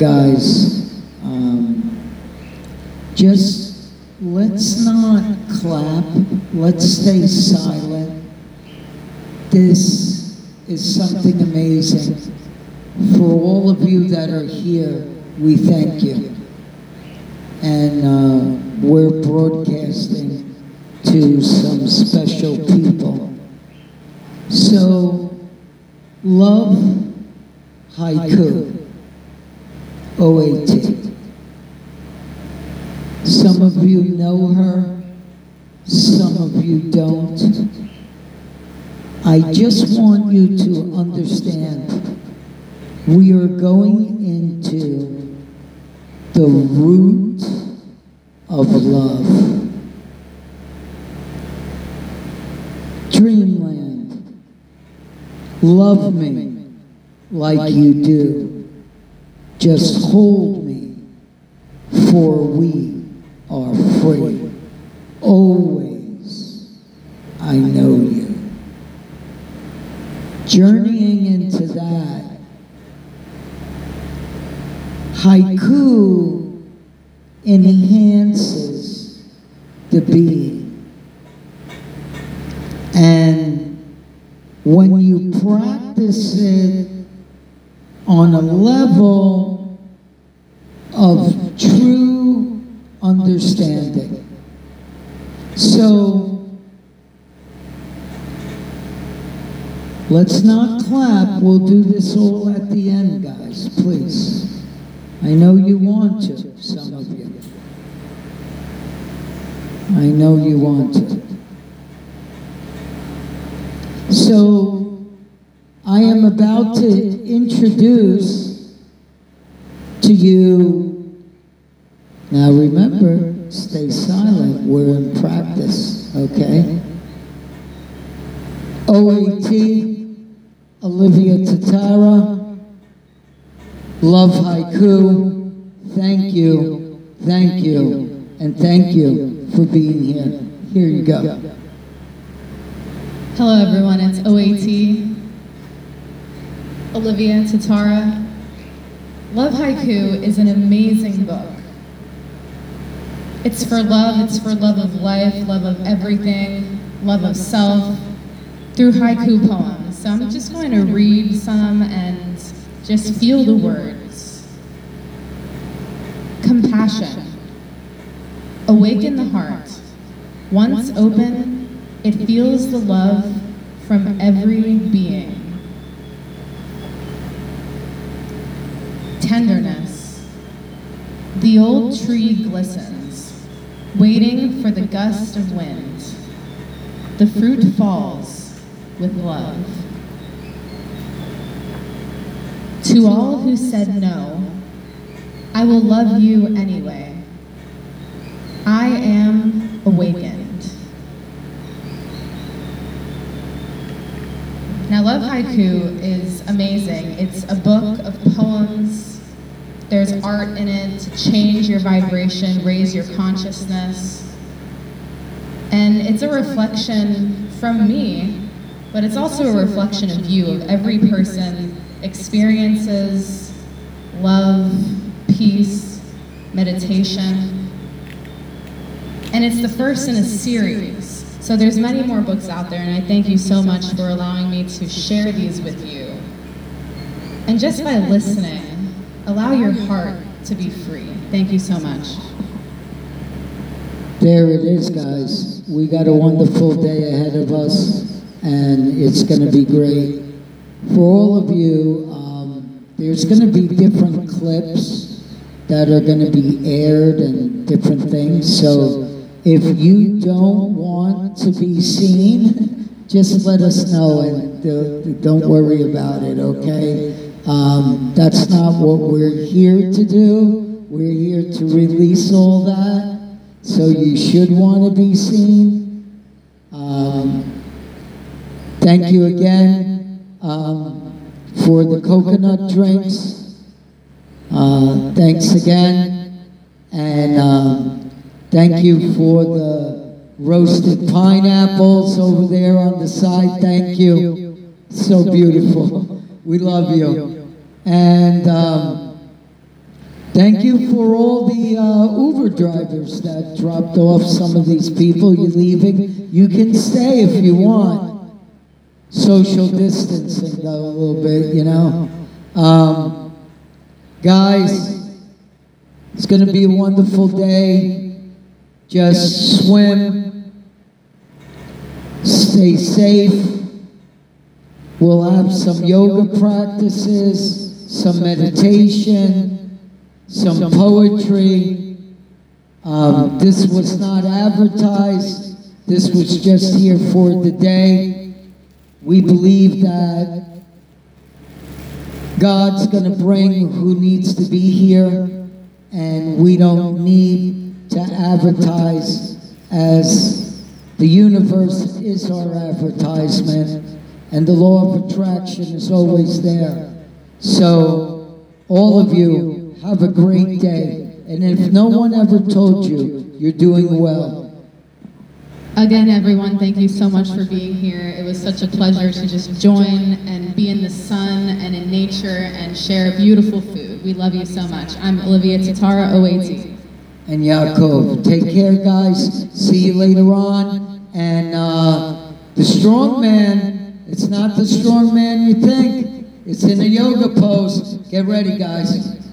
guys, um, just let's not clap. Let's stay silent. This is something amazing. For all of you that are here, we thank you. And uh, we're broadcasting to some special people. So, love haiku. OAT. Some of you know her, some of you don't. I just want you to understand we are going into the root of love. Dreamland, love me like you do. Just hold me, for we are free. Always, I know you. Journeying into that, haiku enhances the being. And when you practice it on a level of true understanding. So, let's not clap. We'll do this all at the end, guys, please. I know you want to, some of you. I know you want to. So, I am about to introduce to you. Now remember, stay silent. We're in practice, okay? OAT, Olivia Tatara, Love Haiku, thank you, thank you, and thank you for being here. Here you go. Hello everyone, it's OAT, Olivia Tatara. Love Haiku is an amazing book. It's for love, it's for love of life, love of everything, love of self, through haiku poems. So I'm just going to read some and just feel the words. Compassion. Awaken the heart. Once open, it feels the love from every being. Tenderness. The old tree glistens, waiting for the gust of wind. The fruit falls with love. To all who said no, I will love you anyway. I am awakened. Now, Love Haiku is amazing. It's a book of poems there's art in it to change your vibration, raise your consciousness. And it's a reflection from me, but it's also a reflection of you, of every person experiences love, peace, meditation. And it's the first in a series. So there's many more books out there, and I thank you so much for allowing me to share these with you. And just by listening, Allow your heart to be free. Thank you so much. There it is, guys. We got a wonderful day ahead of us, and it's going to be great. For all of you, um, there's going to be different clips that are going to be aired and different things. So if you don't want to be seen, just let us know and don't worry about it, okay? Um, that's not what we're here to do. We're here to release all that. So you should want to be seen. Um, thank you again um, for the coconut drinks. Uh, thanks again. And um, thank you for the roasted pineapples over there on the side. Thank you. So beautiful. We love you. And um, Thank you for all the uh, Uber drivers that dropped off some of these people. You're leaving. You can stay if you want. Social distancing, though, a little bit, you know. Um, guys, it's going to be a wonderful day. Just swim, stay safe. We'll have some yoga practices, some meditation, some poetry. Um, this was not advertised. This was just here for the day. We believe that God's going to bring who needs to be here, and we don't need to advertise as the universe is our advertisement, and the law of attraction is always there. So, all of you, have a great day. And if no one ever told you, you're doing well. Again, everyone, thank you so much for being here. It was such a pleasure to just join and be in the sun and in nature and share beautiful food. We love you so much. I'm Olivia Tatara, OAT. And Yaakov, take care, guys. See you later on. And uh, the strong man, it's not the strong man you think. It's in a yoga pose. Get ready, guys.